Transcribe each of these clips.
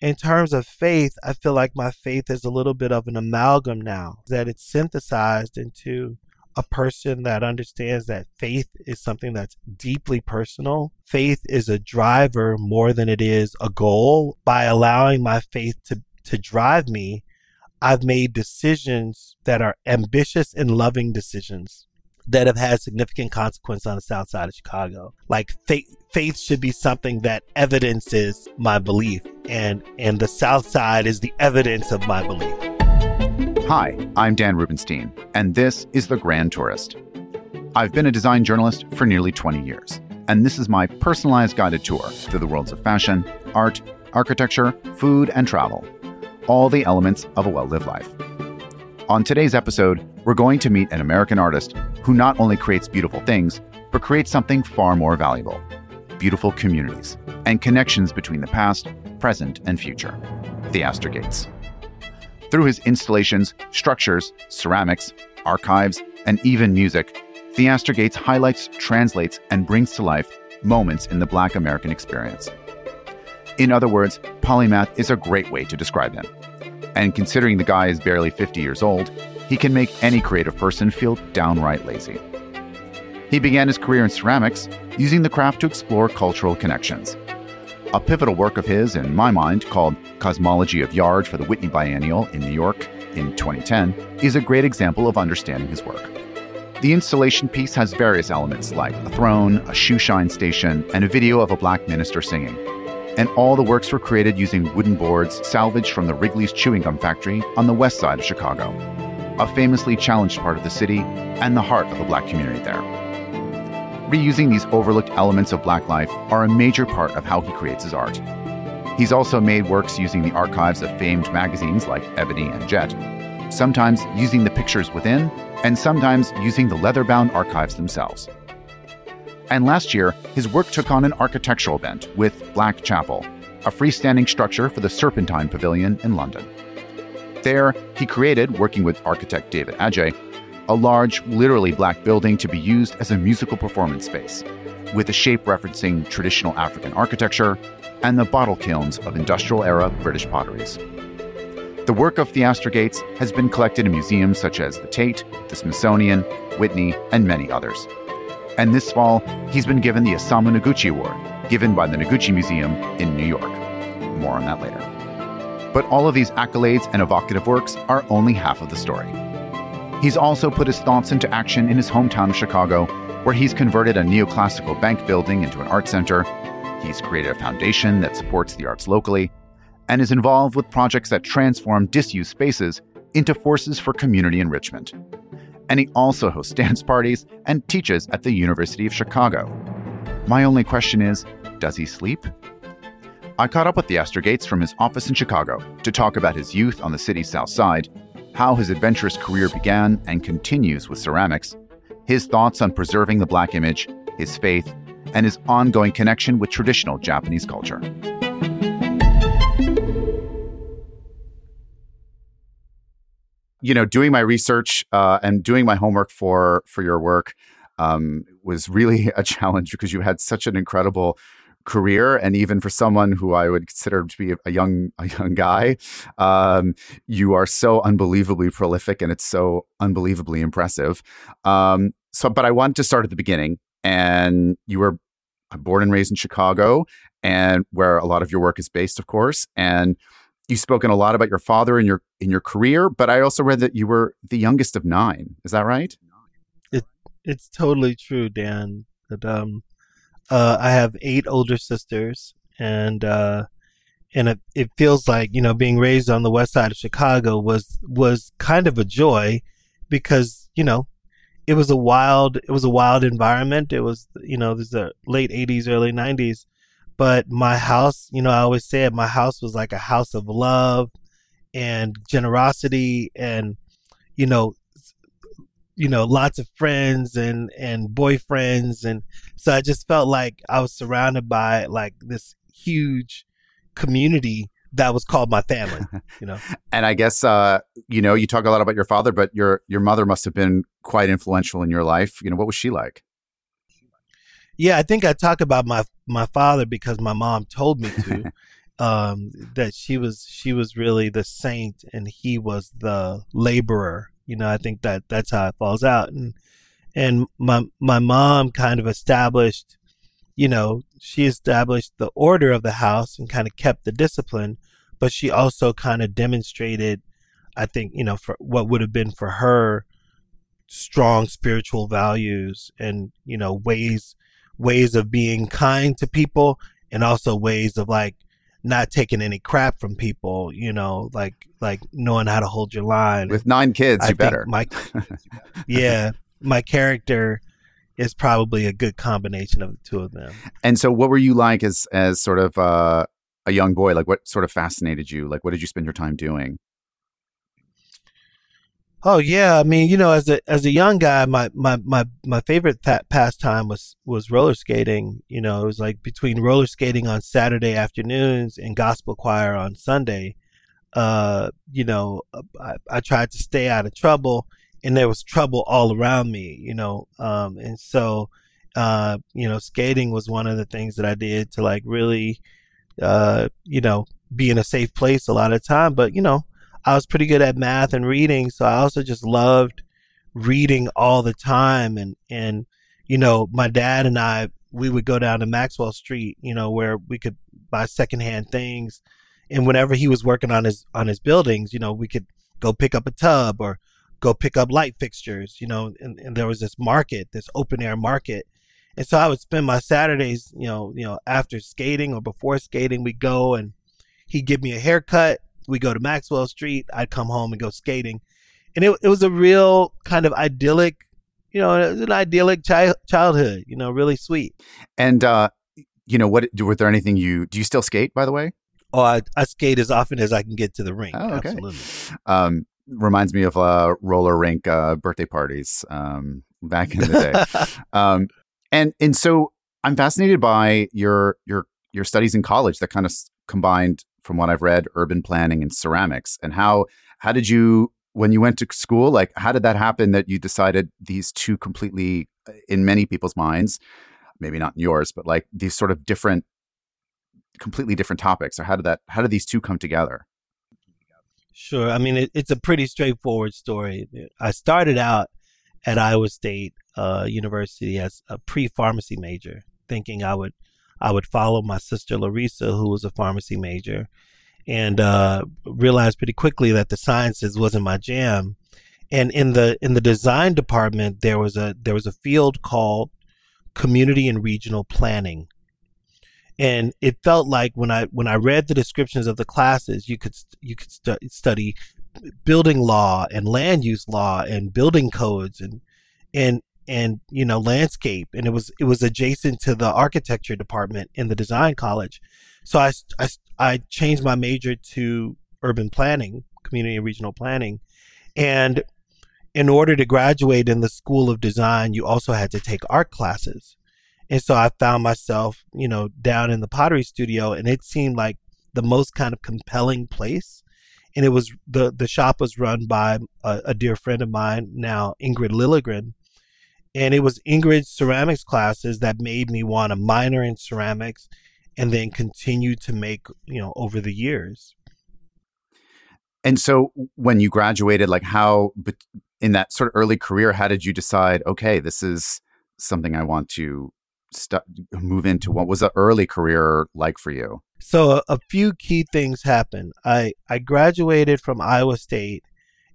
in terms of faith, I feel like my faith is a little bit of an amalgam now, that it's synthesized into a person that understands that faith is something that's deeply personal. Faith is a driver more than it is a goal. By allowing my faith to, to drive me, I've made decisions that are ambitious and loving decisions that have had significant consequence on the south side of Chicago. Like faith, faith should be something that evidences my belief and and the south side is the evidence of my belief. Hi, I'm Dan Rubenstein, and this is The Grand Tourist. I've been a design journalist for nearly 20 years, and this is my personalized guided tour through the worlds of fashion, art, architecture, food, and travel. All the elements of a well lived life. On today's episode, we're going to meet an American artist who not only creates beautiful things, but creates something far more valuable beautiful communities and connections between the past, present, and future. Theaster Gates. Through his installations, structures, ceramics, archives, and even music, Theaster Gates highlights, translates, and brings to life moments in the Black American experience. In other words, polymath is a great way to describe him. And considering the guy is barely 50 years old, he can make any creative person feel downright lazy. He began his career in ceramics, using the craft to explore cultural connections. A pivotal work of his, in my mind, called Cosmology of Yard for the Whitney Biennial in New York in 2010, is a great example of understanding his work. The installation piece has various elements like a throne, a shoeshine station, and a video of a black minister singing. And all the works were created using wooden boards salvaged from the Wrigley's Chewing Gum Factory on the west side of Chicago, a famously challenged part of the city and the heart of the black community there. Reusing these overlooked elements of black life are a major part of how he creates his art. He's also made works using the archives of famed magazines like Ebony and Jet, sometimes using the pictures within, and sometimes using the leather bound archives themselves. And last year, his work took on an architectural bent with Black Chapel, a freestanding structure for the Serpentine Pavilion in London. There, he created, working with architect David Adjaye, a large, literally black building to be used as a musical performance space, with a shape referencing traditional African architecture and the bottle kilns of industrial era British potteries. The work of Theaster Gates has been collected in museums such as the Tate, the Smithsonian, Whitney, and many others. And this fall, he's been given the Isamu Noguchi Award, given by the Noguchi Museum in New York. More on that later. But all of these accolades and evocative works are only half of the story. He's also put his thoughts into action in his hometown of Chicago, where he's converted a neoclassical bank building into an art center. He's created a foundation that supports the arts locally, and is involved with projects that transform disused spaces into forces for community enrichment. And he also hosts dance parties and teaches at the University of Chicago. My only question is does he sleep? I caught up with Theaster Gates from his office in Chicago to talk about his youth on the city's south side how his adventurous career began and continues with ceramics, his thoughts on preserving the black image, his faith, and his ongoing connection with traditional Japanese culture. You know, doing my research uh, and doing my homework for for your work um, was really a challenge because you had such an incredible career. And even for someone who I would consider to be a young a young guy um, you are so unbelievably prolific and it's so unbelievably impressive. Um, so but I wanted to start at the beginning. And you were born and raised in Chicago and where a lot of your work is based of course. And you've spoken a lot about your father in your in your career but I also read that you were the youngest of 9 is that right? It it's totally true Dan that um uh, I have eight older sisters, and uh, and it, it feels like you know being raised on the west side of Chicago was was kind of a joy because you know it was a wild it was a wild environment. It was you know this is the late '80s, early '90s, but my house, you know, I always said my house was like a house of love and generosity and you know you know lots of friends and and boyfriends. And so i just felt like i was surrounded by like this huge community that was called my family you know? And i guess uh you know you talk a lot about your father but your your mother must have been quite influential in your life. You know what was she like yeah i think i talk about my my father because my mom told me to um, that she was she was really the saint and he was the laborer. You know, I think that that's how it falls out. And and my my mom kind of established, you know, she established the order of the house and kind of kept the discipline, but she also kind of demonstrated, I think, you know, for what would have been for her strong spiritual values and you know ways ways of being kind to people and also ways of like not taking any crap from people, you know, like like knowing how to hold your line. With nine kids, I you better. My, yeah, my character is probably a good combination of the two of them. And so, what were you like as as sort of uh, a young boy? Like, what sort of fascinated you? Like, what did you spend your time doing? Oh yeah, I mean, you know, as a as a young guy, my my my my favorite pastime was was roller skating. You know, it was like between roller skating on Saturday afternoons and gospel choir on Sunday. Uh, you know, I, I tried to stay out of trouble, and there was trouble all around me. You know, um, and so, uh, you know, skating was one of the things that I did to like really, uh, you know, be in a safe place a lot of time. But you know I was pretty good at math and reading, so I also just loved reading all the time. And and you know, my dad and I we would go down to Maxwell Street, you know, where we could buy secondhand things. And whenever he was working on his on his buildings, you know, we could go pick up a tub or go pick up light fixtures, you know, and, and there was this market, this open air market. And so I would spend my Saturdays, you know, you know, after skating or before skating, we go and he'd give me a haircut we go to Maxwell Street. I'd come home and go skating, and it it was a real kind of idyllic, you know, it was an idyllic chi- childhood. You know, really sweet. And uh, you know, what was there anything you do? You still skate, by the way? Oh, I, I skate as often as I can get to the rink. Oh, okay. Absolutely. Um, reminds me of uh, roller rink uh, birthday parties um, back in the day. um, and and so I'm fascinated by your your your studies in college that kind of combined from what I've read, urban planning and ceramics. And how how did you when you went to school, like how did that happen that you decided these two completely uh, in many people's minds, maybe not in yours, but like these sort of different completely different topics or how did that how did these two come together? Sure. I mean, it, it's a pretty straightforward story. I started out at Iowa State uh, University as a pre-pharmacy major, thinking I would I would follow my sister Larissa, who was a pharmacy major, and uh, realized pretty quickly that the sciences wasn't my jam. And in the in the design department, there was a there was a field called community and regional planning, and it felt like when I when I read the descriptions of the classes, you could you could stu- study building law and land use law and building codes and and and you know landscape and it was it was adjacent to the architecture department in the design college. So I, I, I changed my major to urban planning community and regional planning. And in order to graduate in the school of design you also had to take art classes. And so i found myself you know down in the pottery studio and it seemed like the most kind of compelling place. And it was the the shop was run by a, a dear friend of mine now ingrid lilligren and it was Ingrid's ceramics classes that made me want to minor in ceramics and then continue to make, you know, over the years. And so when you graduated, like how in that sort of early career, how did you decide, okay, this is something I want to st- move into? What was the early career like for you? So a, a few key things happened. I, I graduated from Iowa State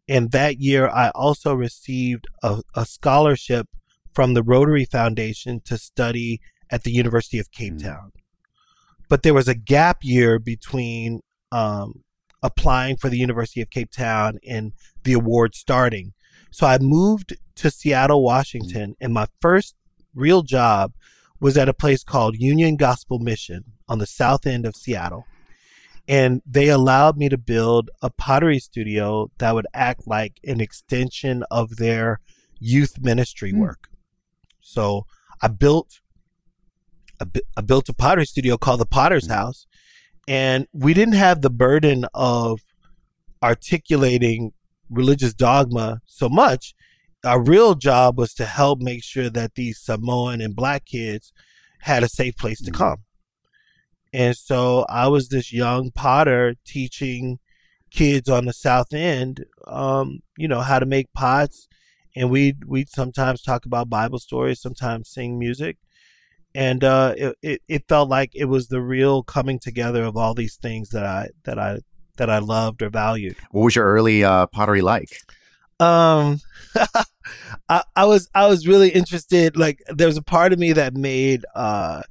and that year I also received a, a scholarship from the Rotary Foundation to study at the University of Cape mm. Town. But there was a gap year between um, applying for the University of Cape Town and the award starting. So I moved to Seattle, Washington, and my first real job was at a place called Union Gospel Mission on the south end of Seattle. And they allowed me to build a pottery studio that would act like an extension of their youth ministry mm. work. So I built a, I built a pottery studio called the Potter's mm-hmm. House, and we didn't have the burden of articulating religious dogma so much. Our real job was to help make sure that these Samoan and black kids had a safe place to mm-hmm. come. And so I was this young potter teaching kids on the South End, um, you know, how to make pots. And we'd, we'd sometimes talk about Bible stories, sometimes sing music. And uh, it, it, it felt like it was the real coming together of all these things that I that I that I loved or valued. What was your early uh, pottery like? Um, I, I was I was really interested. Like there was a part of me that made uh,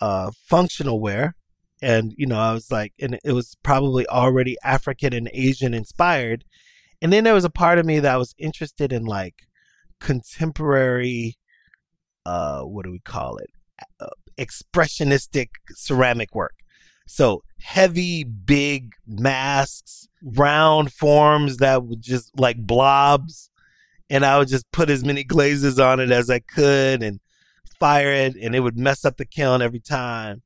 uh, functional wear, and you know I was like, and it was probably already African and Asian inspired. And then there was a part of me that was interested in like contemporary, uh, what do we call it? Uh, expressionistic ceramic work. So heavy, big masks, round forms that would just like blobs. And I would just put as many glazes on it as I could and fire it, and it would mess up the kiln every time.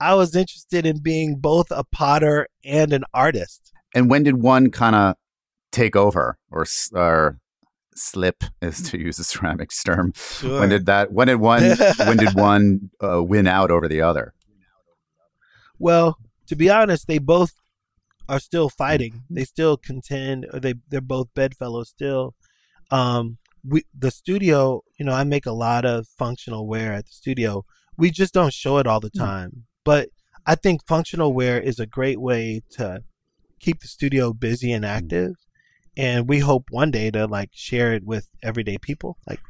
I was interested in being both a potter and an artist. And when did one kind of take over or, or slip, is to use a ceramics term? Sure. When did that? When did one? when did one uh, win out over the other? Well, to be honest, they both are still fighting. They still contend. Or they they're both bedfellows still. Um, we the studio, you know, I make a lot of functional wear at the studio. We just don't show it all the time. But I think functional wear is a great way to keep the studio busy and active. And we hope one day to like share it with everyday people. Like,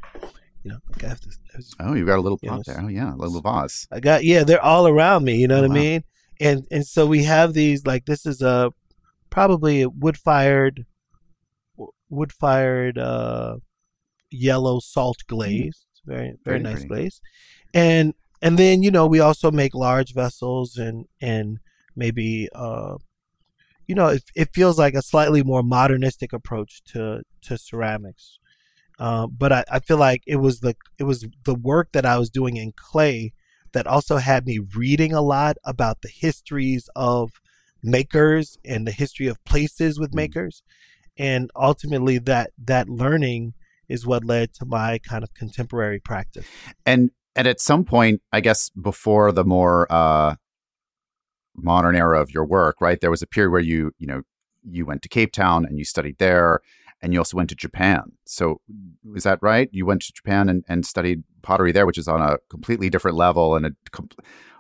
you know, like I have this. there's- Oh, you got a little pot there. Oh, yeah, a little vase. I got yeah, they're all around me. You know Oh, what wow. I mean? And and so we have these like this is a probably a wood fired, wood fired uh, yellow salt glaze. It's very very, Very nice pretty. glaze, and and then you know we also make large vessels and and maybe uh, you know it, it feels like a slightly more modernistic approach to to ceramics. Uh, but I, I feel like it was the it was the work that I was doing in clay that also had me reading a lot about the histories of makers and the history of places with Mm. makers and ultimately that that learning is what led to my kind of contemporary practice And and at some point, I guess before the more uh, modern era of your work, right? There was a period where you you know you went to Cape Town and you studied there, and you also went to Japan. So is that right? You went to Japan and, and studied pottery there, which is on a completely different level and a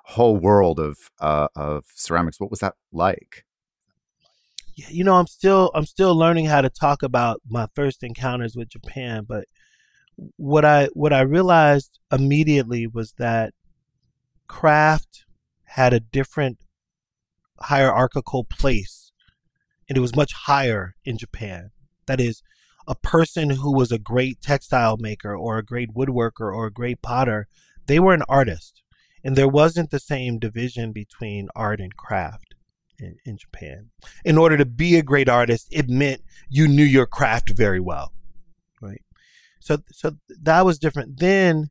whole world of uh, of ceramics. What was that like? You know i'm still i'm still learning how to talk about my first encounters with japan but what i what i realized immediately was that craft had a different hierarchical place and it was much higher in japan that is a person who was a great textile maker or a great woodworker or a great potter they were an artist and there wasn't the same division between art and craft in, in Japan. In order to be a great artist, it meant you knew your craft very well, right? So, so that was different. Then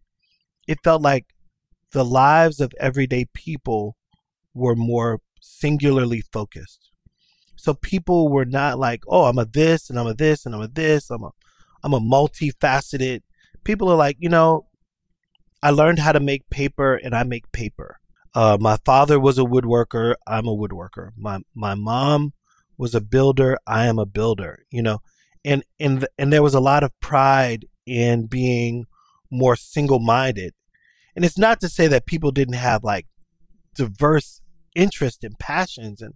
it felt like the lives of everyday people were more singularly focused. So people were not like, oh, I'm a this and I'm a this and I'm a this. I'm a, I'm a multifaceted. People are like, you know, I learned how to make paper and I make paper. Uh, my father was a woodworker. I'm a woodworker. My my mom was a builder. I am a builder. You know, and and and there was a lot of pride in being more single minded. And it's not to say that people didn't have like diverse interests and passions, and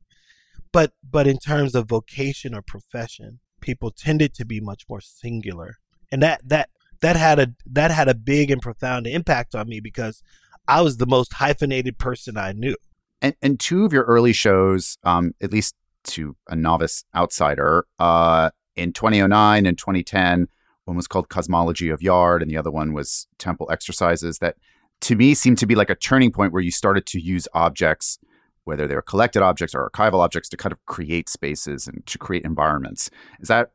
but but in terms of vocation or profession, people tended to be much more singular, and that that that had a that had a big and profound impact on me because I was the most hyphenated person I knew. And and two of your early shows, um, at least to a novice outsider, uh, in 2009 and 2010, one was called Cosmology of Yard, and the other one was Temple Exercises. That to me seemed to be like a turning point where you started to use objects, whether they were collected objects or archival objects, to kind of create spaces and to create environments. Is that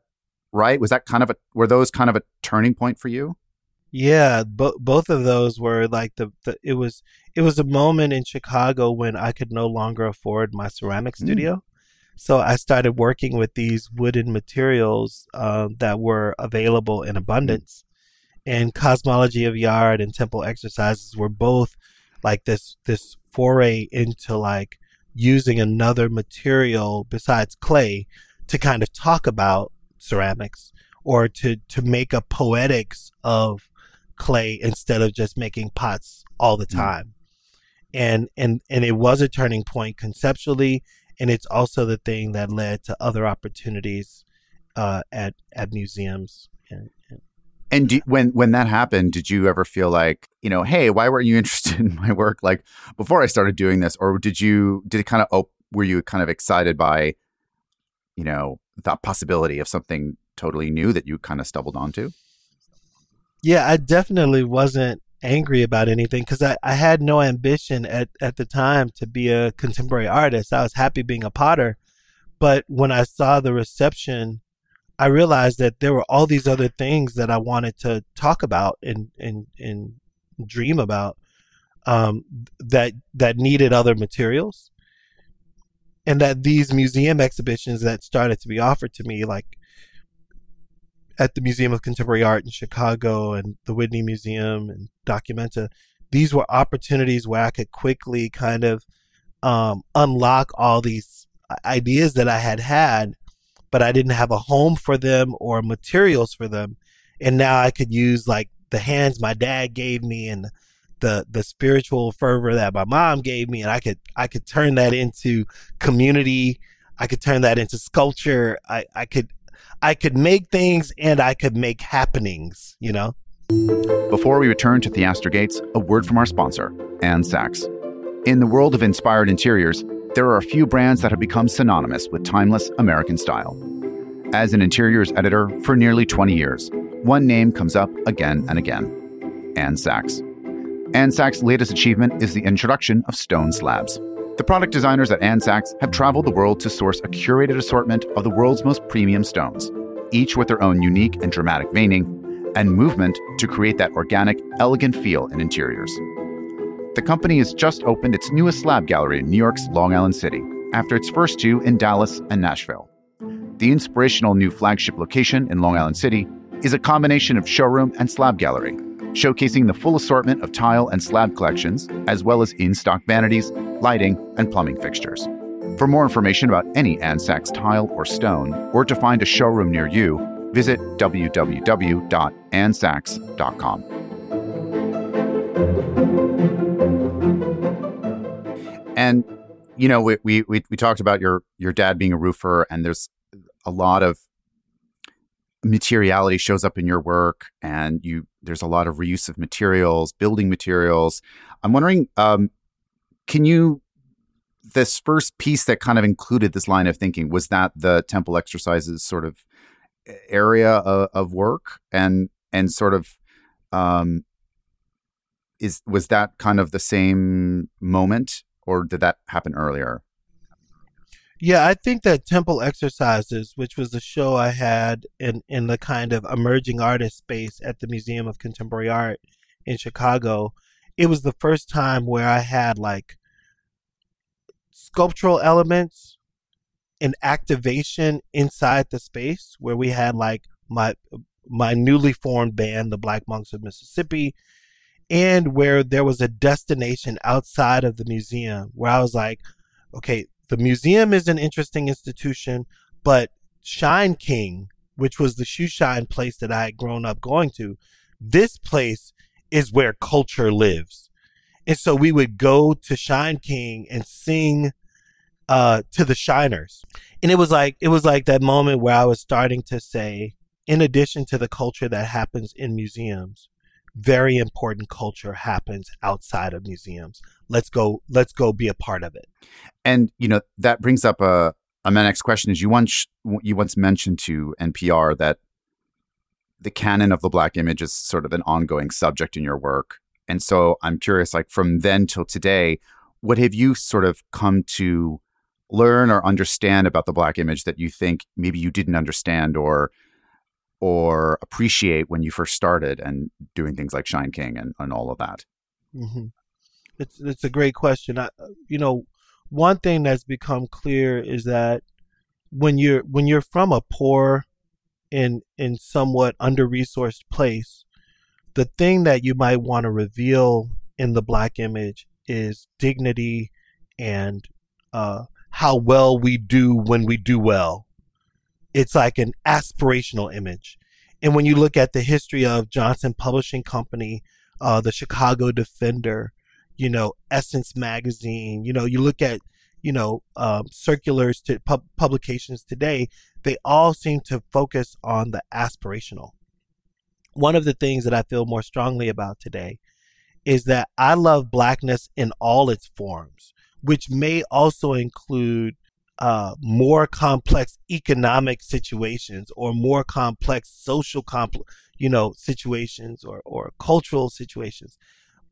right? Was that kind of a were those kind of a turning point for you? Yeah, bo- both of those were like the, the it was it was a moment in Chicago when I could no longer afford my ceramic Mm. studio. So I started working with these wooden materials um, that were available in abundance, and Cosmology of Yard and Temple Exercises were both like this this foray into like using another material besides clay to kind of talk about ceramics or to to make a poetics of clay instead of just making pots all the time. Mm. And and and it was a turning point conceptually and it's also the thing that led to other opportunities uh, at at museums and do, when when that happened, did you ever feel like you know, hey, why weren't you interested in my work like before I started doing this, or did you did it kind of op- were you kind of excited by you know that possibility of something totally new that you kind of stumbled onto? Yeah, I definitely wasn't angry about anything because I, I had no ambition at, at the time to be a contemporary artist. I was happy being a potter. But when I saw the reception, I realized that there were all these other things that I wanted to talk about and, and, and dream about um, that that needed other materials. And that these museum exhibitions that started to be offered to me, like at the Museum of Contemporary Art in Chicago and the Whitney Museum and Documenta, these were opportunities where I could quickly kind of um, unlock all these ideas that I had had, but I didn't have a home for them or materials for them. And now I could use like the hands my dad gave me and the the spiritual fervor that my mom gave me, and I could I could turn that into community. I could turn that into sculpture. I, I could I could make things and I could make happenings, you know? Before we return to Theaster Gates, a word from our sponsor, Ann Sacks. In the world of inspired interiors, there are a few brands that have become synonymous with timeless American style. As an interiors editor for nearly 20 years, one name comes up again and again Ann Sacks. Ann Sacks' latest achievement is the introduction of stone slabs. The product designers at Ann Sacks have traveled the world to source a curated assortment of the world's most premium stones, each with their own unique and dramatic veining and movement to create that organic, elegant feel in interiors. The company has just opened its newest slab gallery in New York's Long Island City, after its first two in Dallas and Nashville. The inspirational new flagship location in Long Island City is a combination of showroom and slab gallery showcasing the full assortment of tile and slab collections, as well as in stock vanities, lighting, and plumbing fixtures. For more information about any Ann Sacks tile or stone, or to find a showroom near you, visit www.annsacks.com. And you know, we, we we we talked about your your dad being a roofer, and there's a lot of materiality shows up in your work and you there's a lot of reuse of materials building materials. I'm wondering um, can you this first piece that kind of included this line of thinking was that the temple exercises sort of area of, of work? And and sort of um, is was that kind of the same moment or did that happen earlier? Yeah, I think that Temple Exercises, which was the show I had in, in the kind of emerging artist space at the Museum of Contemporary Art in Chicago, it was the first time where I had like sculptural elements and activation inside the space where we had like my my newly formed band, the Black Monks of Mississippi, and where there was a destination outside of the museum where I was like, okay, the museum is an interesting institution, but Shine King, which was the shoe shine place that I had grown up going to, this place is where culture lives. And so we would go to Shine King and sing uh, to the shiners. And it was like it was like that moment where I was starting to say, in addition to the culture that happens in museums, very important culture happens outside of museums. Let's go. Let's go be a part of it. And you know that brings up a, a my next question is you once you once mentioned to NPR that the canon of the black image is sort of an ongoing subject in your work. And so I'm curious, like from then till today, what have you sort of come to learn or understand about the black image that you think maybe you didn't understand or or appreciate when you first started and doing things like Shine King and, and all of that? Mm-hmm. It's it's a great question. I, you know, one thing that's become clear is that when you're when you're from a poor and in somewhat under resourced place, the thing that you might want to reveal in the black image is dignity and uh, how well we do when we do well. It's like an aspirational image. And when you look at the history of Johnson Publishing Company, uh, the Chicago Defender, you know, Essence Magazine, you know, you look at, you know, um, circulars to pub- publications today, they all seem to focus on the aspirational. One of the things that I feel more strongly about today is that I love blackness in all its forms, which may also include uh, more complex economic situations or more complex social compl- you know situations or, or cultural situations.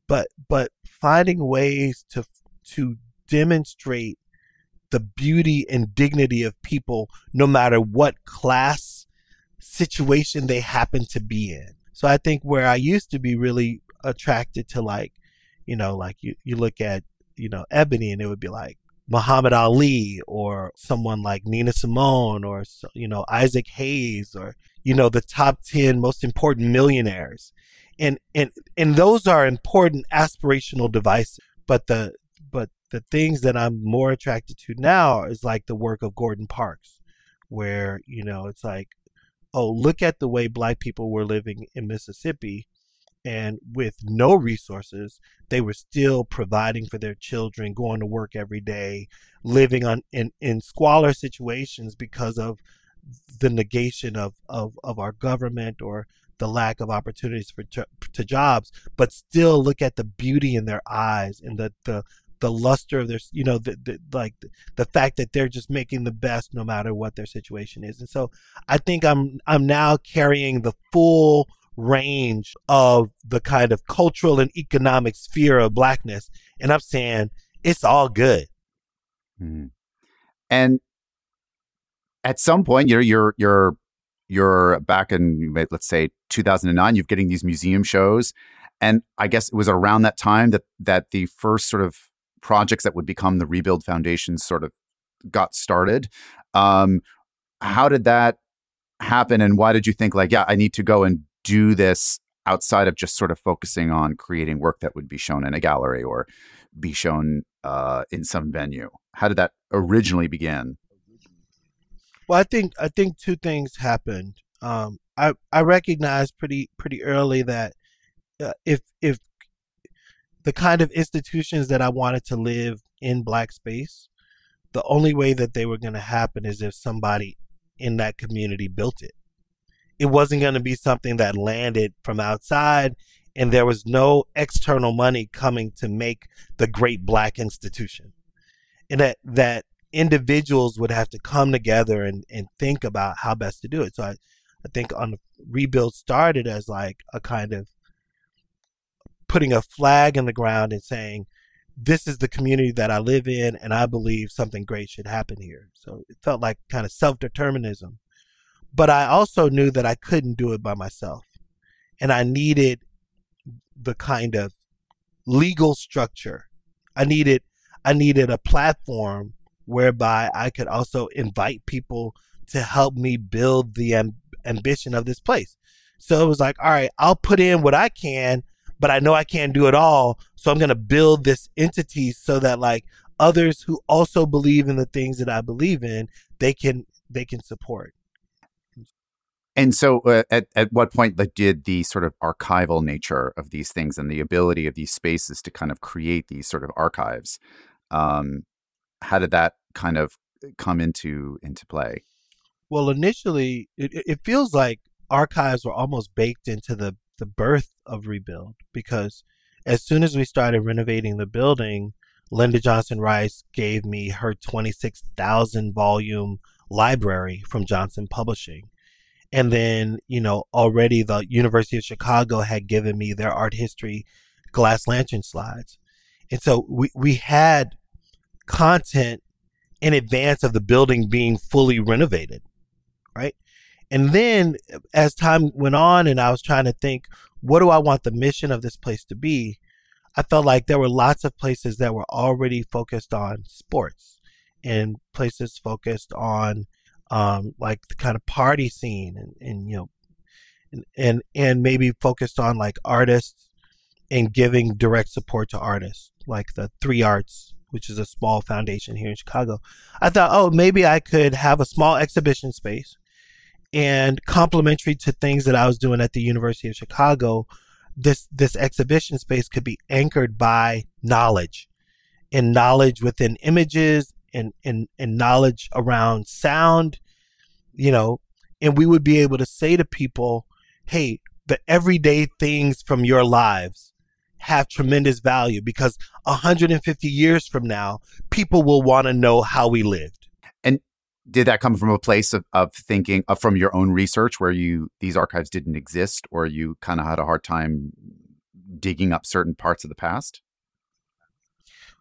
But but finding ways to to demonstrate the beauty and dignity of people no matter what class situation they happen to be in. So i think where i used to be really attracted to like you know like you, you look at you know ebony and it would be like Muhammad Ali or someone like Nina Simone or you know Isaac Hayes or you know the top 10 most important millionaires. And and and those are important aspirational devices. But the but the things that I'm more attracted to now is like the work of Gordon Parks where you know it's like oh look at the way black people were living in Mississippi and with no resources they were still providing for their children going to work every day living on in, in squalor situations because of the negation of, of, of our government or the lack of opportunities for to, to jobs but still look at the beauty in their eyes and the the the luster of their you know the, the like the, the fact that they're just making the best no matter what their situation is. And so i think i'm i'm now carrying the full range of the kind of cultural and economic sphere of blackness. And I'm saying it's all good. Mm-hmm. And at some point, you're you're you're you're back in let's say 2009. You're getting these museum shows, and I guess it was around that time that that the first sort of projects that would become the Rebuild Foundation sort of got started. Um, how did that happen, and why did you think like, yeah, I need to go and do this outside of just sort of focusing on creating work that would be shown in a gallery or be shown uh, in some venue? How did that originally begin? Well, I think I think two things happened. Um, I I recognized pretty pretty early that uh, if if the kind of institutions that I wanted to live in black space, the only way that they were going to happen is if somebody in that community built it it wasn't going to be something that landed from outside and there was no external money coming to make the great black institution. And that that individuals would have to come together and, and think about how best to do it. So I, I think on the rebuild started as like a kind of putting a flag in the ground and saying this is the community that i live in and i believe something great should happen here. So it felt like kind of self-determinism but I also knew that I couldn't do it by myself. And I needed the kind of legal structure. I needed I needed a platform whereby I could also invite people to help me build the amb- ambition of this place. So it was like, all right, I'll put in what I can, but I know I can't do it all. So I'm going to build this entity so that like others who also believe in the things that I believe in, they can they can support. And so, uh, at at what point like, did the sort of archival nature of these things and the ability of these spaces to kind of create these sort of archives, um, how did that kind of come into into play? Well, initially, it, it feels like archives were almost baked into the the birth of Rebuild because as soon as we started renovating the building, Linda Johnson Rice gave me her 26,000 volume library from Johnson Publishing and then, you know, already the University of Chicago had given me their art history glass lantern slides. And so we, we had content in advance of the building being fully renovated, right? And then as time went on and I was trying to think, what do I want the mission of this place to be? I felt like there were lots of places that were already focused on sports and places focused on um, like the kind of party scene and, and you know and, and and maybe focused on like artists and giving direct support to artists like the Three Arts, which is a small foundation here in Chicago. I thought, oh, maybe I could have a small exhibition space and complementary to things that I was doing at the University of Chicago, this this exhibition space could be anchored by knowledge and knowledge within images and, and, and knowledge around sound, you know, and we would be able to say to people, hey, the everyday things from your lives have tremendous value because 150 years from now, people will want to know how we lived. And did that come from a place of, of thinking of, from your own research where you these archives didn't exist or you kind of had a hard time digging up certain parts of the past?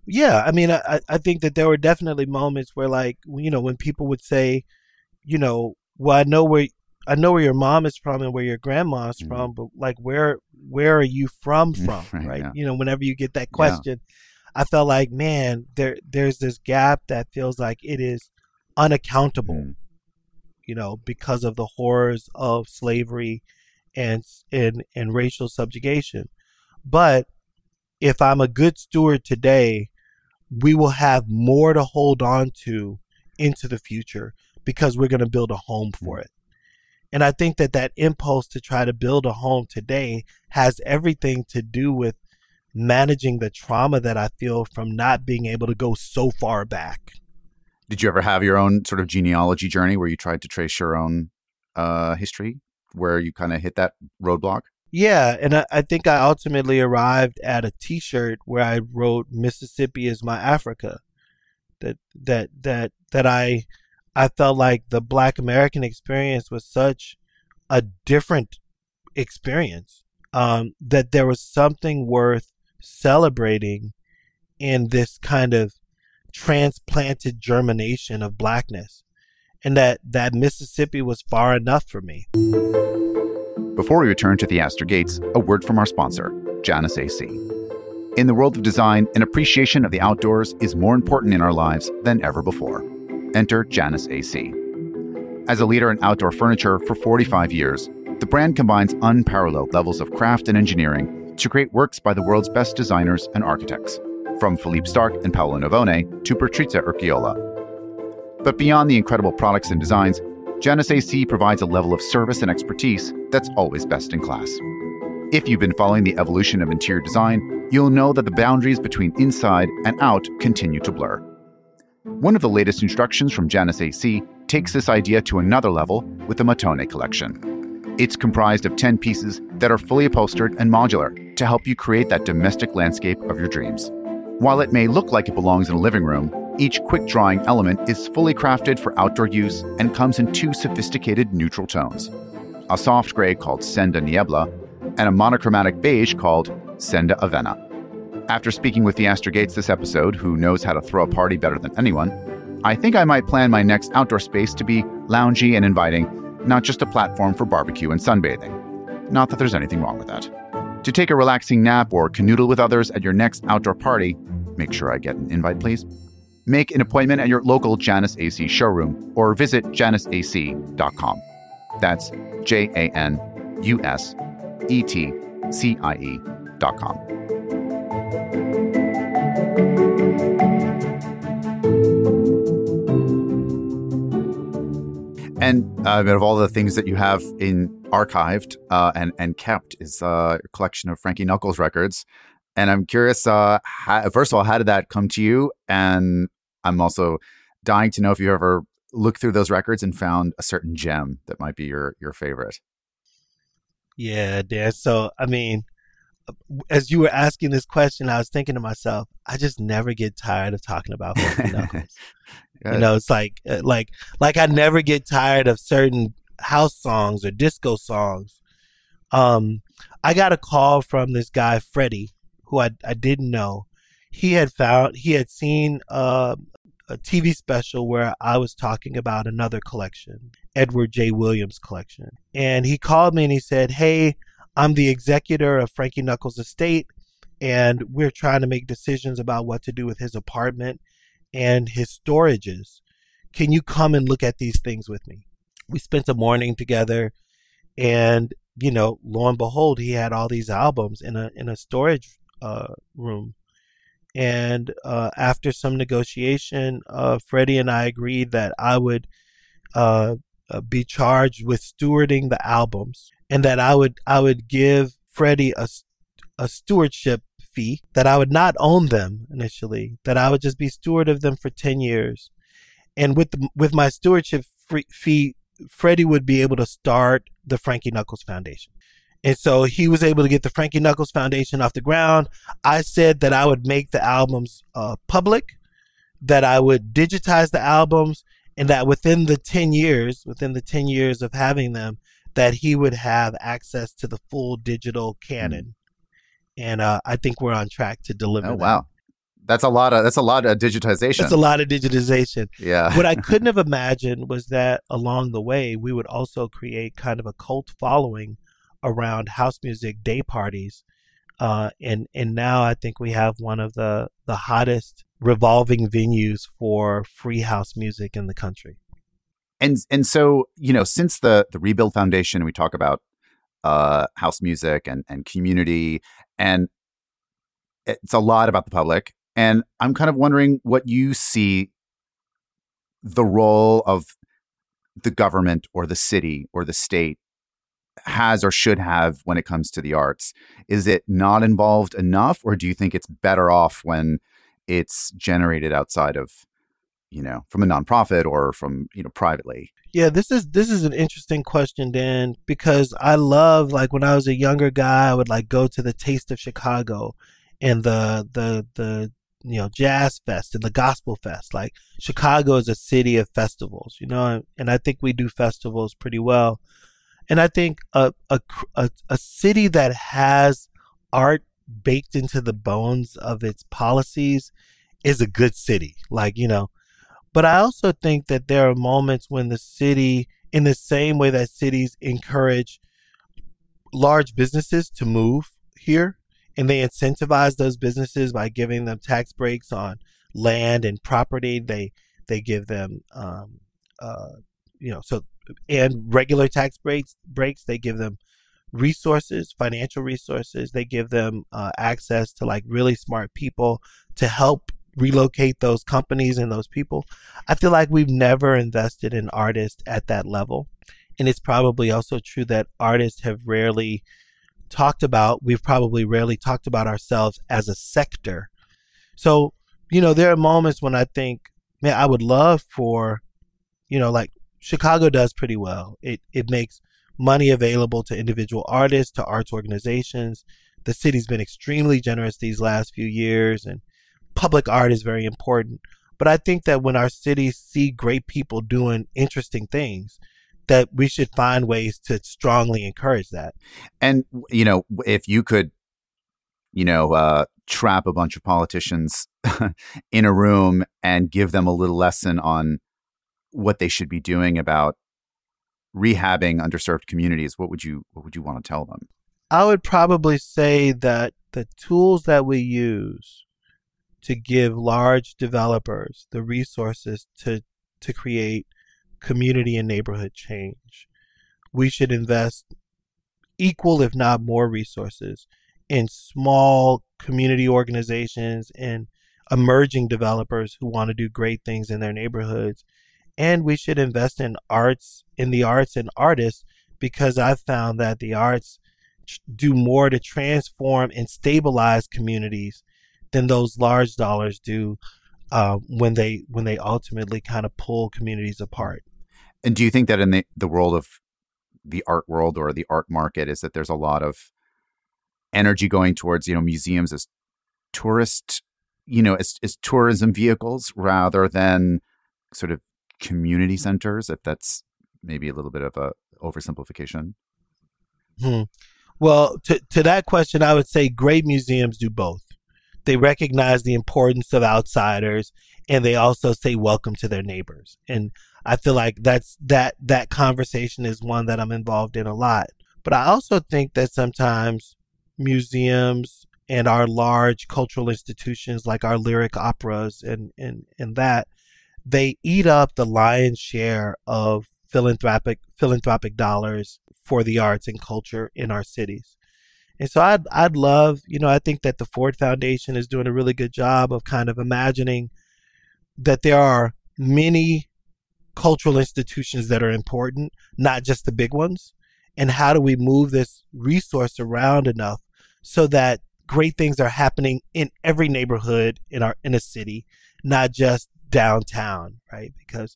Yeah, I mean, I, I think that there were definitely moments where, like, you know, when people would say, you know, well, I know where I know where your mom is from and where your grandma's mm-hmm. from, but like, where where are you from? From right? right? Yeah. You know, whenever you get that question, yeah. I felt like, man, there there's this gap that feels like it is unaccountable. Mm-hmm. You know, because of the horrors of slavery and and and racial subjugation, but if I'm a good steward today, we will have more to hold on to into the future because we're going to build a home for it. And I think that that impulse to try to build a home today has everything to do with managing the trauma that I feel from not being able to go so far back. Did you ever have your own sort of genealogy journey where you tried to trace your own uh, history, where you kind of hit that roadblock? Yeah, and I, I think I ultimately arrived at a T-shirt where I wrote "Mississippi is my Africa." That that that that I I felt like the Black American experience was such a different experience um, that there was something worth celebrating in this kind of transplanted germination of blackness, and that that Mississippi was far enough for me. Before we return to Theaster Gates, a word from our sponsor, Janus et Cie. In the world of design, an appreciation of the outdoors is more important in our lives than ever before. Enter Janus et Cie. As a leader in outdoor furniture for 45 years, the brand combines unparalleled levels of craft and engineering to create works by the world's best designers and architects, from Philippe Starck and Paolo Navone to Patricia Urquiola. But beyond the incredible products and designs, Janus et Cie provides a level of service and expertise that's always best in class. If you've been following the evolution of interior design, you'll know that the boundaries between inside and out continue to blur. One of the latest instructions from Janus et Cie takes this idea to another level with the Matone collection. It's comprised of 10 pieces that are fully upholstered and modular to help you create that domestic landscape of your dreams. While it may look like it belongs in a living room, each quick drawing element is fully crafted for outdoor use and comes in two sophisticated neutral tones a soft gray called Senda Niebla and a monochromatic beige called Senda Avena. After speaking with Theaster Gates this episode, who knows how to throw a party better than anyone, I think I might plan my next outdoor space to be loungy and inviting, not just a platform for barbecue and sunbathing. Not that there's anything wrong with that. To take a relaxing nap or canoodle with others at your next outdoor party, make sure I get an invite, please Make an appointment at your local Janus et Cie showroom or visit janusetcie.com. That's J A N U S E T C I E.com. And uh, out of all the things that you have in archived uh, and and kept is uh, a collection of Frankie Knuckles records. And I'm curious, uh, how, first of all, how did that come to you? And I'm also dying to know if you ever looked through those records and found a certain gem that might be your your favorite. Yeah, Dan. So, I mean, as you were asking this question, I was thinking to myself, I just never get tired of talking about Knuckles. you know, it's like, uh, like, like I never get tired of certain house songs or disco songs. Um, I got a call from this guy, Freddie, who I, I didn't know. He had found, he had seen uh, a TV special where I was talking about another collection, Edward J. Williams collection. And he called me and he said, Hey, I'm the executor of Frankie Knuckles' estate, and we're trying to make decisions about what to do with his apartment and his storages. Can you come and look at these things with me? We spent a morning together and you know, lo and behold, he had all these albums in a in a storage uh, room, And uh, after some negotiation, uh, Freddie and I agreed that I would uh, uh, be charged with stewarding the albums, and that I would I would give Freddie a, a stewardship fee that I would not own them initially, that I would just be steward of them for 10 years. And with the, with my stewardship fee, Freddie would be able to start the Frankie Knuckles Foundation. And so he was able to get the Frankie Knuckles Foundation off the ground. I said that I would make the albums uh, public, that I would digitize the albums, and that within the 10 years, within the 10 years of having them, that he would have access to the full digital canon and uh, I think we're on track to deliver. Oh that. wow, that's a lot of that's a lot of digitization. That's a lot of digitization. Yeah. what I couldn't have imagined was that along the way we would also create kind of a cult following around house music day parties, uh, and and now I think we have one of the the hottest revolving venues for free house music in the country. And and so you know since the the Rebuild Foundation, we talk about uh, house music and and community and it's a lot about the public. And I'm kind of wondering what you see the role of the government or the city or the state has or should have when it comes to the arts. Is it not involved enough, or do you think it's better off when it's generated outside of, you know, from a nonprofit or from, you know, privately? Yeah, this is this is an interesting question, Dan, because I love like when I was a younger guy, I would like go to the Taste of Chicago and the the the you know jazz fest and the gospel fest. Like Chicago is a city of festivals, you know, and I think we do festivals pretty well. And I think a a a, a city that has art baked into the bones of its policies is a good city. Like you know, but I also think that there are moments when the city, in the same way that cities encourage large businesses to move here, and they incentivize those businesses by giving them tax breaks on land and property. They they give them, um, uh, you know, so and regular tax breaks breaks. They give them resources, financial resources. They give them uh, access to like really smart people to help relocate those companies and those people. I feel like we've never invested in artists at that level. And it's probably also true that artists have rarely talked about, we've probably rarely talked about ourselves as a sector. So, you know, there are moments when I think, man, I would love for, you know, like Chicago does pretty well. It it makes money available to individual artists, to arts organizations. The city's been extremely generous these last few years and public art is very important. But I think that when our cities see great people doing interesting things, that we should find ways to strongly encourage that. And you know, if you could, you know, uh, trap a bunch of politicians in a room and give them a little lesson on what they should be doing about rehabbing underserved communities, what would you what would you want to tell them? I would probably say that the tools that we use to give large developers the resources to, to create community and neighborhood change. We should invest equal, if not more, resources in small community organizations and emerging developers who want to do great things in their neighborhoods. And we should invest in arts, in the arts and artists, because I've found that the arts do more to transform and stabilize communities than those large dollars do uh, when they when they ultimately kind of pull communities apart. And do you think that in the, the world of the art world or the art market is that there's a lot of energy going towards you know museums as tourist you know as, as tourism vehicles rather than sort of community centers if that's maybe a little bit of a oversimplification hmm. well to, to that question i would say great museums do both they recognize the importance of outsiders and they also say welcome to their neighbors. And I feel like that's that that conversation is one that I'm involved in a lot. But I also think that sometimes museums and our large cultural institutions like our lyric operas and and, and that they eat up the lion's share of philanthropic philanthropic dollars for the arts and culture in our cities. And so I'd I'd love, you know, I think that the Ford Foundation is doing a really good job of kind of imagining that there are many cultural institutions that are important, not just the big ones. And how do we move this resource around enough so that great things are happening in every neighborhood in our in a city, not just downtown, right? Because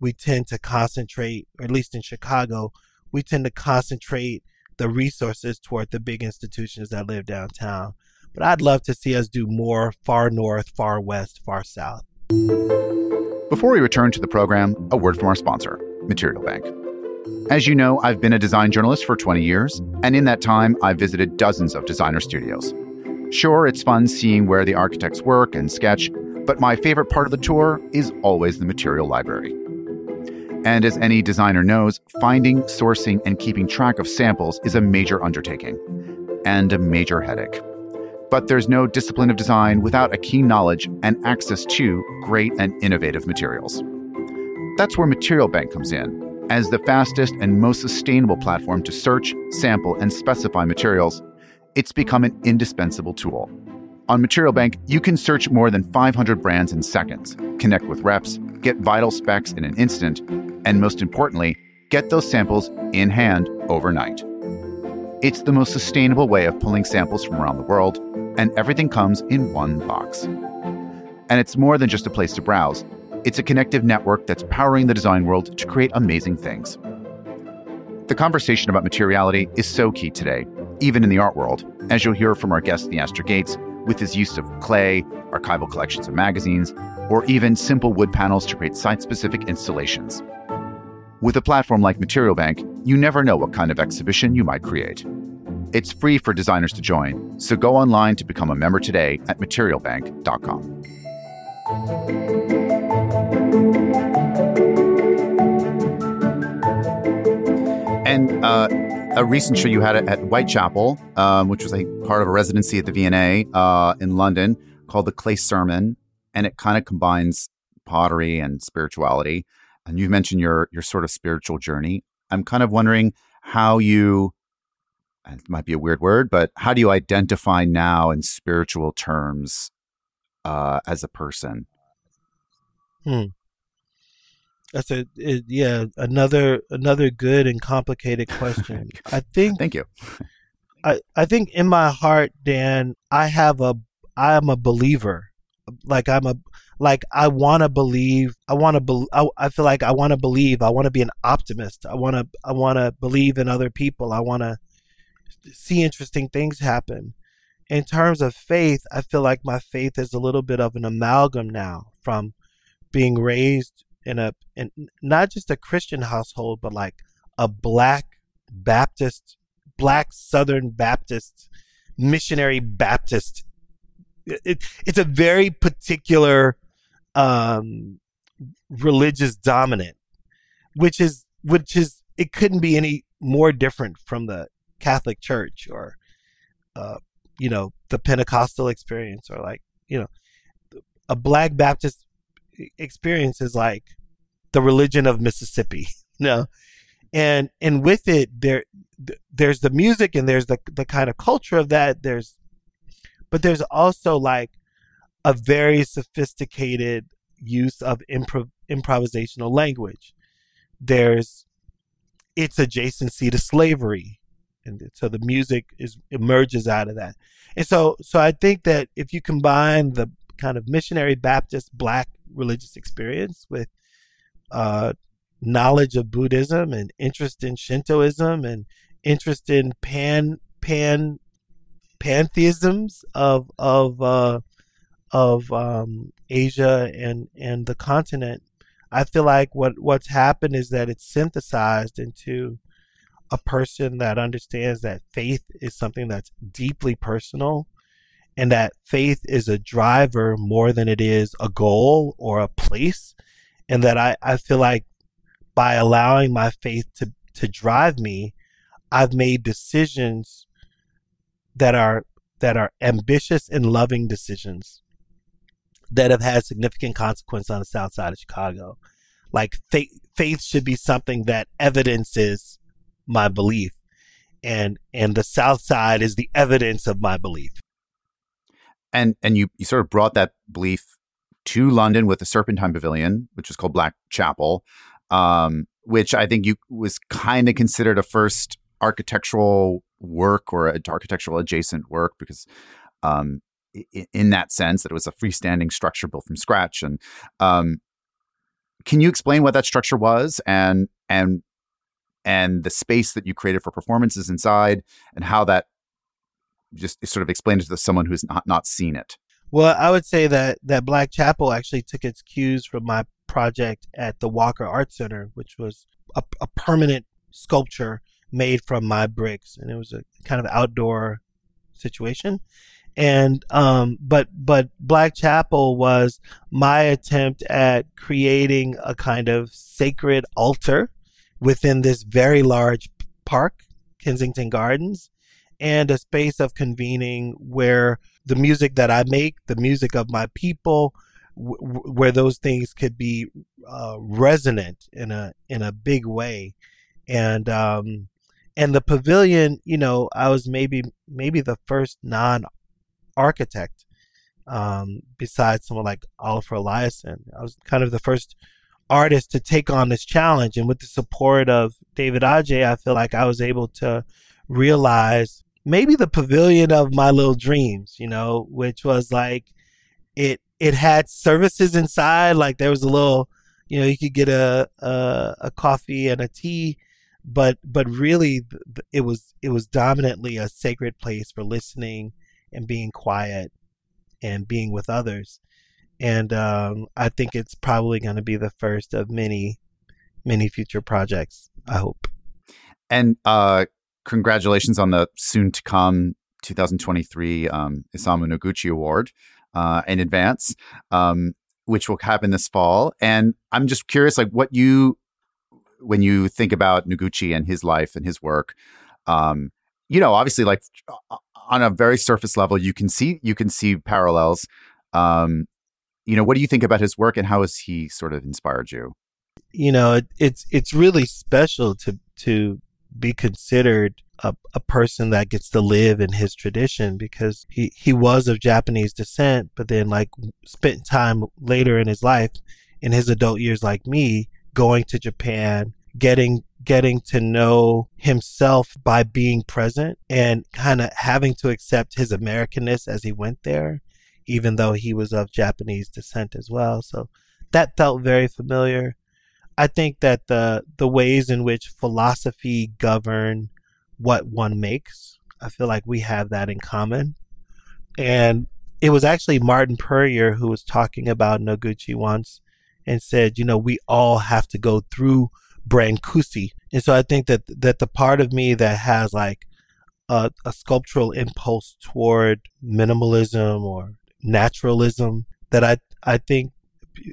we tend to concentrate, or at least in Chicago, we tend to concentrate the resources toward the big institutions that live downtown. But I'd love to see us do more far north, far west, far south. Before we return to the program, a word from our sponsor, Material Bank. As you know, I've been a design journalist for 20 years, and in that time, I've visited dozens of designer studios. Sure, it's fun seeing where the architects work and sketch, but my favorite part of the tour is always the material library. And as any designer knows, finding, sourcing, and keeping track of samples is a major undertaking and a major headache. But there's no discipline of design without a keen knowledge and access to great and innovative materials. That's where Material Bank comes in. As the fastest and most sustainable platform to search, sample, and specify materials, it's become an indispensable tool. On Material Bank, you can search more than 500 brands in seconds, connect with reps, get vital specs in an instant, and most importantly, get those samples in hand overnight. It's the most sustainable way of pulling samples from around the world, and everything comes in one box. And it's more than just a place to browse, it's a connective network that's powering the design world to create amazing things. The conversation about materiality is so key today, even in the art world, as you'll hear from our guest, Theaster Gates, with his use of clay, archival collections of magazines, or even simple wood panels to create site specific installations. With a platform like Material Bank, you never know what kind of exhibition you might create. It's free for designers to join, so go online to become a member today at materialbank.com. And uh, a recent show you had at Whitechapel, um, which was a part of a residency at the V&A uh, in London, called the Clay Sermon, and it kind of combines pottery and spirituality. And you mentioned your your sort of spiritual journey. I'm kind of wondering how you. It might be a weird word, but how do you identify now in spiritual terms uh, as a person? Hmm. That's a it, yeah another another good and complicated question. I think. Thank you. I I think in my heart, Dan, I have a I am a believer. Like I'm a like I want to believe. I want to. Be, I, I feel like I want to believe. I want to be an optimist. I want to. I want to believe in other people. I want to see interesting things happen. In terms of faith, I feel like my faith is a little bit of an amalgam now from being raised in a in not just a Christian household, but like a black Baptist, black Southern Baptist, missionary Baptist. It, it's a very particular um, religious dominant, which is which is it couldn't be any more different from the Catholic Church or uh, you know the Pentecostal experience or like you know a Black Baptist experience is like the religion of Mississippi, you know, and and with it there there's the music and there's the the kind of culture of that. There's but there's also like a very sophisticated use of improv improvisational language. There's its adjacency to slavery, and so the music is emerges out of that. And so, so I think that if you combine the kind of missionary Baptist black religious experience with uh, knowledge of Buddhism and interest in Shintoism and interest in pan pan pantheisms of of uh, of um, Asia and and the continent, I feel like what what's happened is that it's synthesized into a person that understands that faith is something that's deeply personal and that faith is a driver more than it is a goal or a place and that I, I feel like by allowing my faith to, to drive me i've made decisions that are that are ambitious and loving decisions that have had significant consequence on the south side of chicago like faith, faith should be something that evidences my belief and and the South Side is the evidence of my belief. And and you you sort of brought that belief to London with the Serpentine Pavilion, which was called Black Chapel, um, which I think you was kind of considered a first architectural work or an architectural adjacent work because um, in that sense that it was a freestanding structure built from scratch. And um, can you explain what that structure was and and and the space that you created for performances inside and how that just sort of explain it to someone who's not, not seen it. Well i would say that that black chapel actually took its cues from my project at the walker art center which was a, a permanent sculpture made from my bricks and it was a kind of outdoor situation. And um but but black chapel was my attempt at creating a kind of sacred altar within this very large park kensington gardens and a space of convening where the music that i make the music of my people w- where those things could be uh, resonant in a in a big way and um and the pavilion you know i was maybe maybe the first non architect um, besides someone like Olafur Eliasson. I was kind of the first artist to take on this challenge. And with the support of David Adjaye, I feel like I was able to realize maybe the pavilion of my little dreams, you know, which was like it it had services inside. Like there was a little, you know, you could get a a, a coffee and a tea, but but really it was it was dominantly a sacred place for listening and being quiet and being with others. And um, I think it's probably going to be the first of many, many future projects. I hope. And uh, congratulations on the soon to come 2023 um, Isamu Noguchi Award uh, in advance, um, which will happen this fall. And I'm just curious, like what you, when you think about Noguchi and his life and his work, um, you know, obviously, like on a very surface level, you can see you can see parallels. Um, you know, what do you think about his work, and how has he sort of inspired you? You know, it, it's it's really special to to be considered a, a person that gets to live in his tradition because he, he was of Japanese descent, but then like spent time later in his life in his adult years like me going to Japan, getting getting to know himself by being present and kind of having to accept his Americanness as he went there, even though he was of Japanese descent as well. So that felt very familiar. I think that the the ways in which philosophy govern what one makes, I feel like we have that in common. And it was actually Martin Puryear who was talking about Noguchi once and said, you know, we all have to go through Brancusi. And so I think that that the part of me that has like a, a sculptural impulse toward minimalism or naturalism that I I think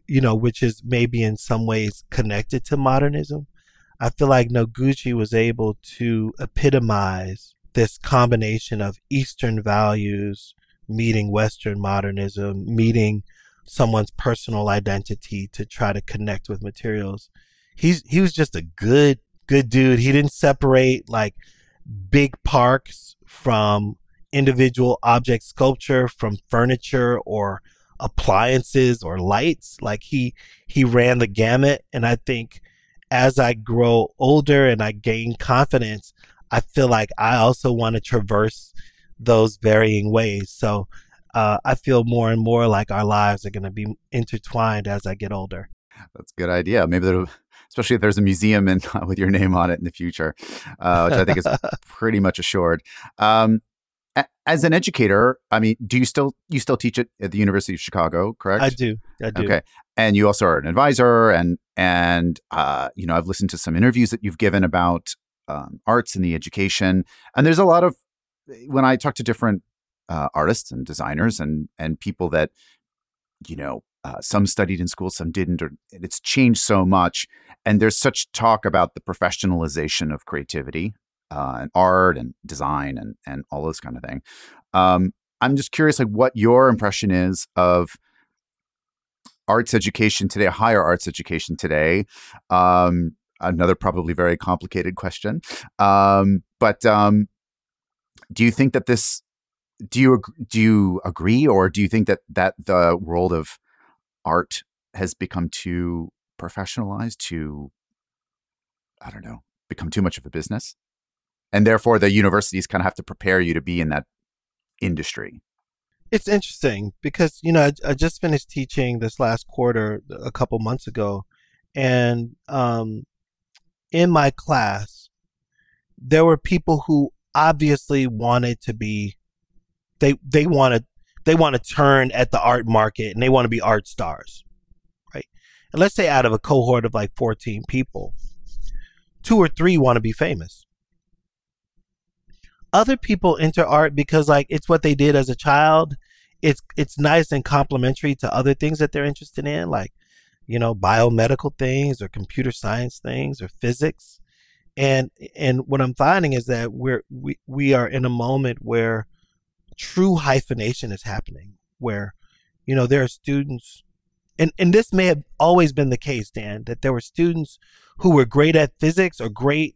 you know which is maybe in some ways connected to modernism. I feel like Noguchi was able to epitomize this combination of Eastern values meeting Western modernism, meeting someone's personal identity to try to connect with materials he's he was just a good good dude. He didn't separate like big parks from individual object sculpture from furniture or appliances or lights. Like he he ran the gamut and i think as i grow older and i gain confidence i feel like i also want to traverse those varying ways. So uh, i feel more and more like our lives are going to be intertwined as i get older. That's a good idea. Maybe there'll especially if there's a museum in, with your name on it in the future, uh, which I think is pretty much assured. Um, as an educator, I mean, do you still you still teach it at the University of Chicago? Correct. I do. I do. Okay, and you also are an advisor, and and uh, you know I've listened to some interviews that you've given about um, arts and the education, and there's a lot of when I talk to different uh, artists and designers and and people that you know uh, some studied in school, some didn't, or it's changed so much. And there's such talk about the professionalization of creativity uh, and art and design and and all this kind of thing. Um, I'm just curious, like, what your impression is of arts education today, higher arts education today. Um, another probably very complicated question. Um, But um, do you think that this? Do you do you agree, or do you think that that the world of art has become too professionalized, too I don't know, become too much of a business, and therefore the universities kind of have to prepare you to be in that industry? It's interesting because you know I, I just finished teaching this last quarter a couple months ago, and um, in my class, there were people who obviously wanted to be they they want to they want to turn at the art market and they want to be art stars right and let's say out of a cohort of like 14 people two or three want to be famous other people enter art because like it's what they did as a child. It's it's nice and complementary to other things that they're interested in like you know biomedical things or computer science things or physics. And and what i'm finding is that we're we, we are in a moment where true hyphenation is happening where you know there are students and and this may have always been the case dan that there were students who were great at physics or great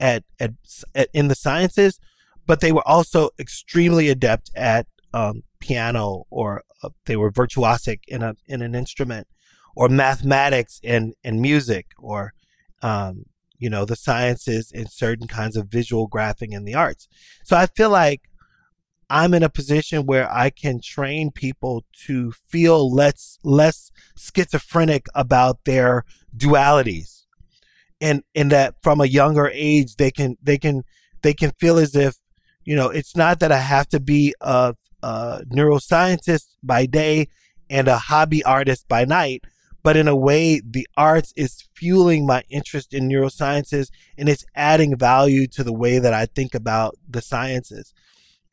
at at, at in the sciences but they were also extremely adept at um, piano or uh, they were virtuosic in a in an instrument or mathematics and and music or um, you know the sciences and certain kinds of visual graphing and the arts. So i feel like i'm in a position where i can train people to feel less less schizophrenic about their dualities. And and that from a younger age they can they can they can feel as if you know it's not that i have to be a, a neuroscientist by day and a hobby artist by night but in a way, the arts is fueling my interest in neurosciences and it's adding value to the way that I think about the sciences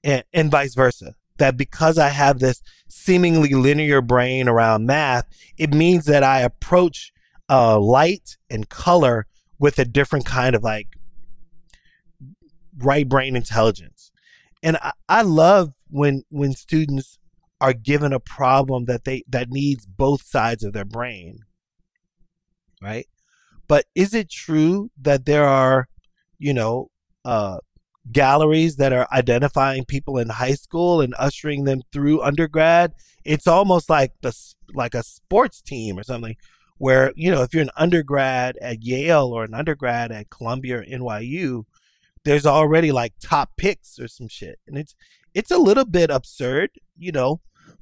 and, and vice versa. That because I have this seemingly linear brain around math, it means that I approach uh, light and color with a different kind of like right brain intelligence. And I, I love when when students are given a problem that they that needs both sides of their brain. Right? But is it true that there are you know uh, galleries that are identifying people in high school and ushering them through undergrad? It's almost like the like a sports team or something where you know if you're an undergrad at Yale or an undergrad at Columbia or NYU there's already like top picks or some shit and it's it's a little bit absurd you know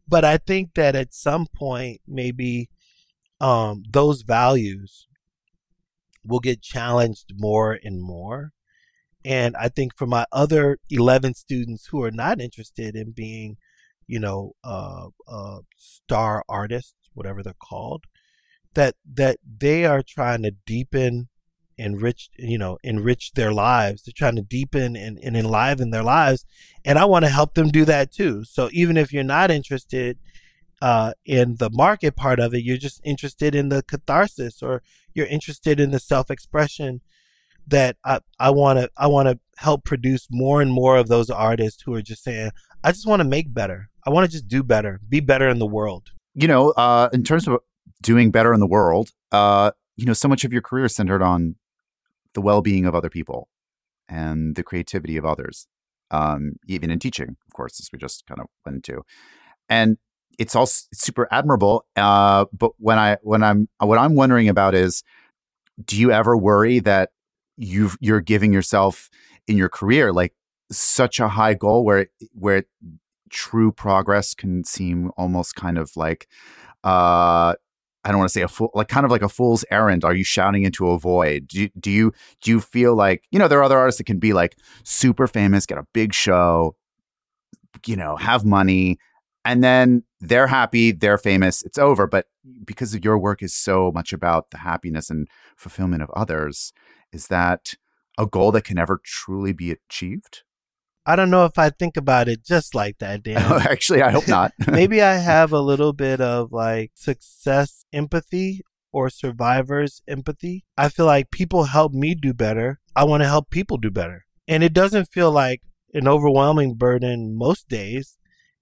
but I think that at some point, maybe um, those values will get challenged more and more. And I think for my other 11 students who are not interested in being, you know, uh, uh, star artists, whatever they're called, that that they are trying to deepen enrich you know enrich their lives. They're trying to deepen and, and enliven their lives. And i want to help them do that too. So even if you're not interested uh, in the market part of it you're just interested in the catharsis or you're interested in the self-expression that i want to i want to help produce more and more of those artists who are just saying i just want to make better. I want to just do better. Be better in the world. You know uh, in terms of doing better in the world uh, you know so much of your career centered on the well-being of other people and the creativity of others um, even in teaching of course as we just kind of went into. And it's all super admirable uh, but when i when i'm what i'm wondering about is do you ever worry that you you're giving yourself in your career like such a high goal where where true progress can seem almost kind of like uh I don't want to say a fool, like kind of like a fool's errand. Are you shouting into a void? Do you, do you do you feel like you know there are other artists that can be like super famous, get a big show, you know, have money, and then they're happy, they're famous, it's over. But because your work is so much about the happiness and fulfillment of others, is that a goal that can never truly be achieved? I don't know if I think about it just like that, Dan. Actually, I hope not. Maybe I have a little bit of like success empathy or survivors empathy. I feel like people help me do better. I want to help people do better. And it doesn't feel like an overwhelming burden most days.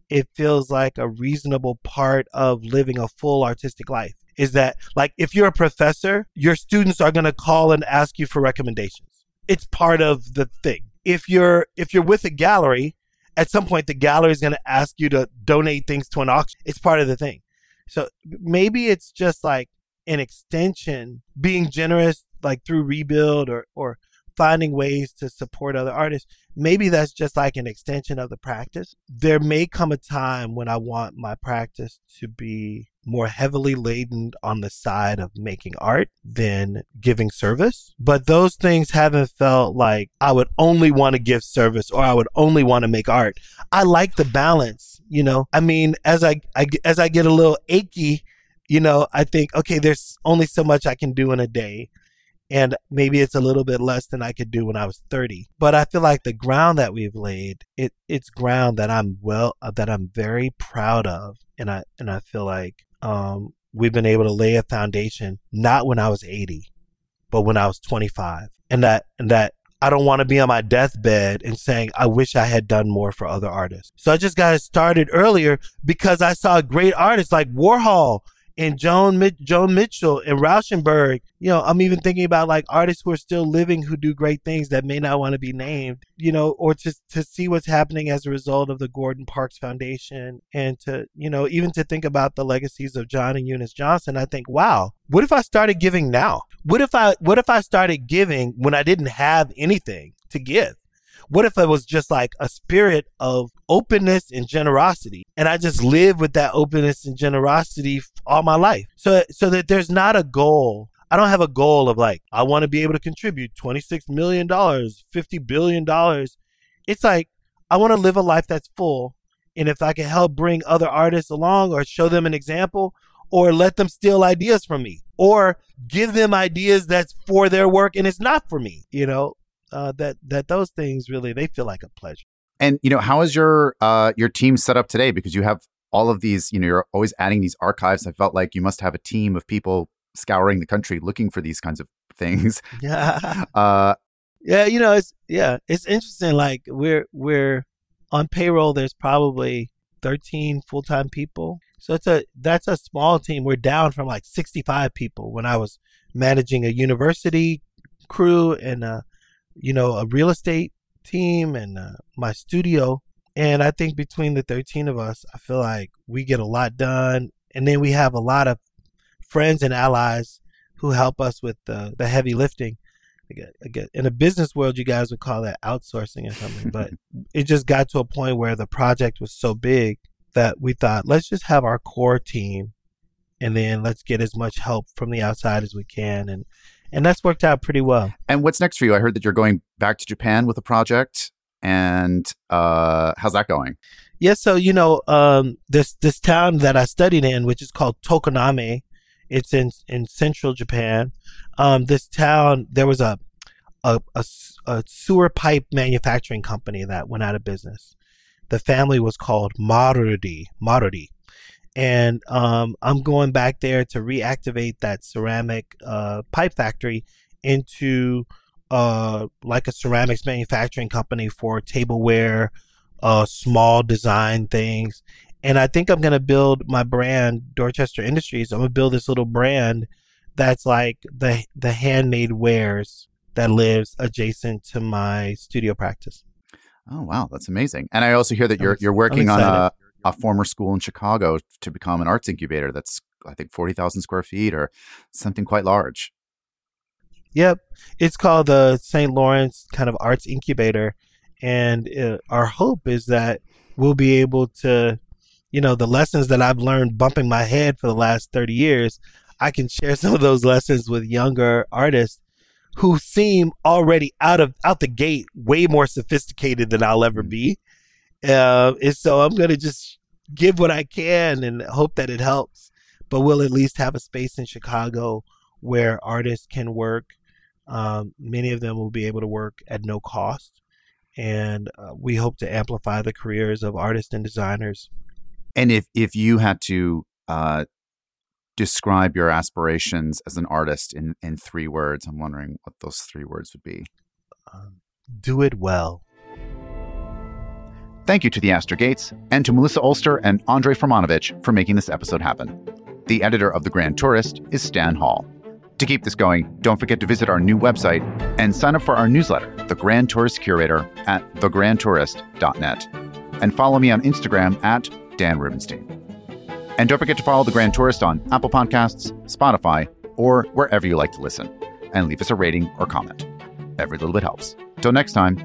It feels like a reasonable part of living a full artistic life. Is that like if you're a professor, your students are going to call and ask you for recommendations. It's part of the thing if you're if you're with a gallery, at some point the gallery is going to ask you to donate things to an auction. It's part of the thing. So maybe it's just like an extension, being generous like through rebuild or or finding ways to support other artists. Maybe that's just like an extension of the practice. There may come a time when I want my practice to be more heavily laden on the side of making art than giving service. But those things haven't felt like I would only want to give service or I would only want to make art. I like the balance, you know. I mean, as I, I as I get a little achy, you know, I think okay, there's only so much I can do in a day and maybe it's a little bit less than I could do when I was 30. But I feel like the ground that we've laid, it it's ground that I'm well uh, that I'm very proud of, and I and I feel like um, we've been able to lay a foundation not when I was 80, but when I was 25, and that and that I don't want to be on my deathbed and saying, I wish I had done more for other artists. So I just got started earlier because I saw great artists like Warhol and Joan Joan Mitchell and Rauschenberg. You know, I'm even thinking about like artists who are still living who do great things that may not want to be named. You know, or to to see what's happening as a result of the Gordon Parks Foundation, and to you know even to think about the legacies of John and Eunice Johnson. I think, wow, what if I started giving now? What if I what if I started giving when I didn't have anything to give? What if it was just like a spirit of openness and generosity? And I just live with that openness and generosity all my life. So, so that there's not a goal. I don't have a goal of like, I want to be able to contribute $26 million, $50 billion. It's like, I want to live a life that's full. And if I can help bring other artists along or show them an example or let them steal ideas from me or give them ideas that's for their work and it's not for me, you know, uh, that that those things really they feel like a pleasure. And you know, how is your uh, your team set up today? Because you have all of these, you know, you're always adding these archives. I felt like you must have a team of people scouring the country looking for these kinds of things. Yeah. Uh, yeah, you know, it's yeah, it's interesting. Like we're we're on payroll. There's probably 13 full time people. So it's a that's a small team. We're down from like 65 people when I was managing a university crew and a you know, a real estate team and uh, my studio. And I think between the 13 of us, I feel like we get a lot done. And then we have a lot of friends and allies who help us with the, the heavy lifting. In a business world, you guys would call that outsourcing or something, but it just got to a point where the project was so big that we thought, let's just have our core team and then let's get as much help from the outside as we can. And and that's worked out pretty well. And what's next for you? I heard that you're going back to Japan with a project, and uh, how's that going? Yeah, so you know, um, this this town that I studied in, which is called Tokoname, it's in in central Japan. Um, this town, there was a, a, a a sewer pipe manufacturing company that went out of business. The family was called Maruri, Maruri, and um, I'm going back there to reactivate that ceramic uh, pipe factory into uh, like a ceramics manufacturing company for tableware, uh, small design things. And I think I'm gonna build my brand, Dorchester Industries. I'm gonna build this little brand that's like the the handmade wares that lives adjacent to my studio practice. Oh wow, that's amazing! And I also hear that you're you're working on a a former school in Chicago to become an arts incubator that's I think 40,000 square feet or something quite large. Yep. It's called the St. Laurence kind of arts incubator. And uh, our hope is that we'll be able to, you know, the lessons that I've learned bumping my head for the last 30 years, I can share some of those lessons with younger artists who seem already out of out the gate way more sophisticated than I'll ever mm. be. Uh, and so I'm going to just give what I can and hope that it helps. But we'll at least have a space in Chicago where artists can work. Um, many of them will be able to work at no cost. And uh, we hope to amplify the careers of artists and designers. And if, if you had to uh, describe your aspirations as an artist in, in three words, I'm wondering what those three words would be. Um, do it well. Thank you to Theaster Gates and to Melissa Ulster and Andre Firmanovich for making this episode happen. The editor of The Grand Tourist is Stan Hall. To keep this going, don't forget to visit our new website and sign up for our newsletter the Grand Tourist Curator at thegrandtourist.net. And follow me on Instagram at Dan Rubinstein. And don't forget to follow The Grand Tourist on Apple Podcasts, Spotify, or wherever you like to listen. And leave us a rating or comment. Every little bit helps. Till next time,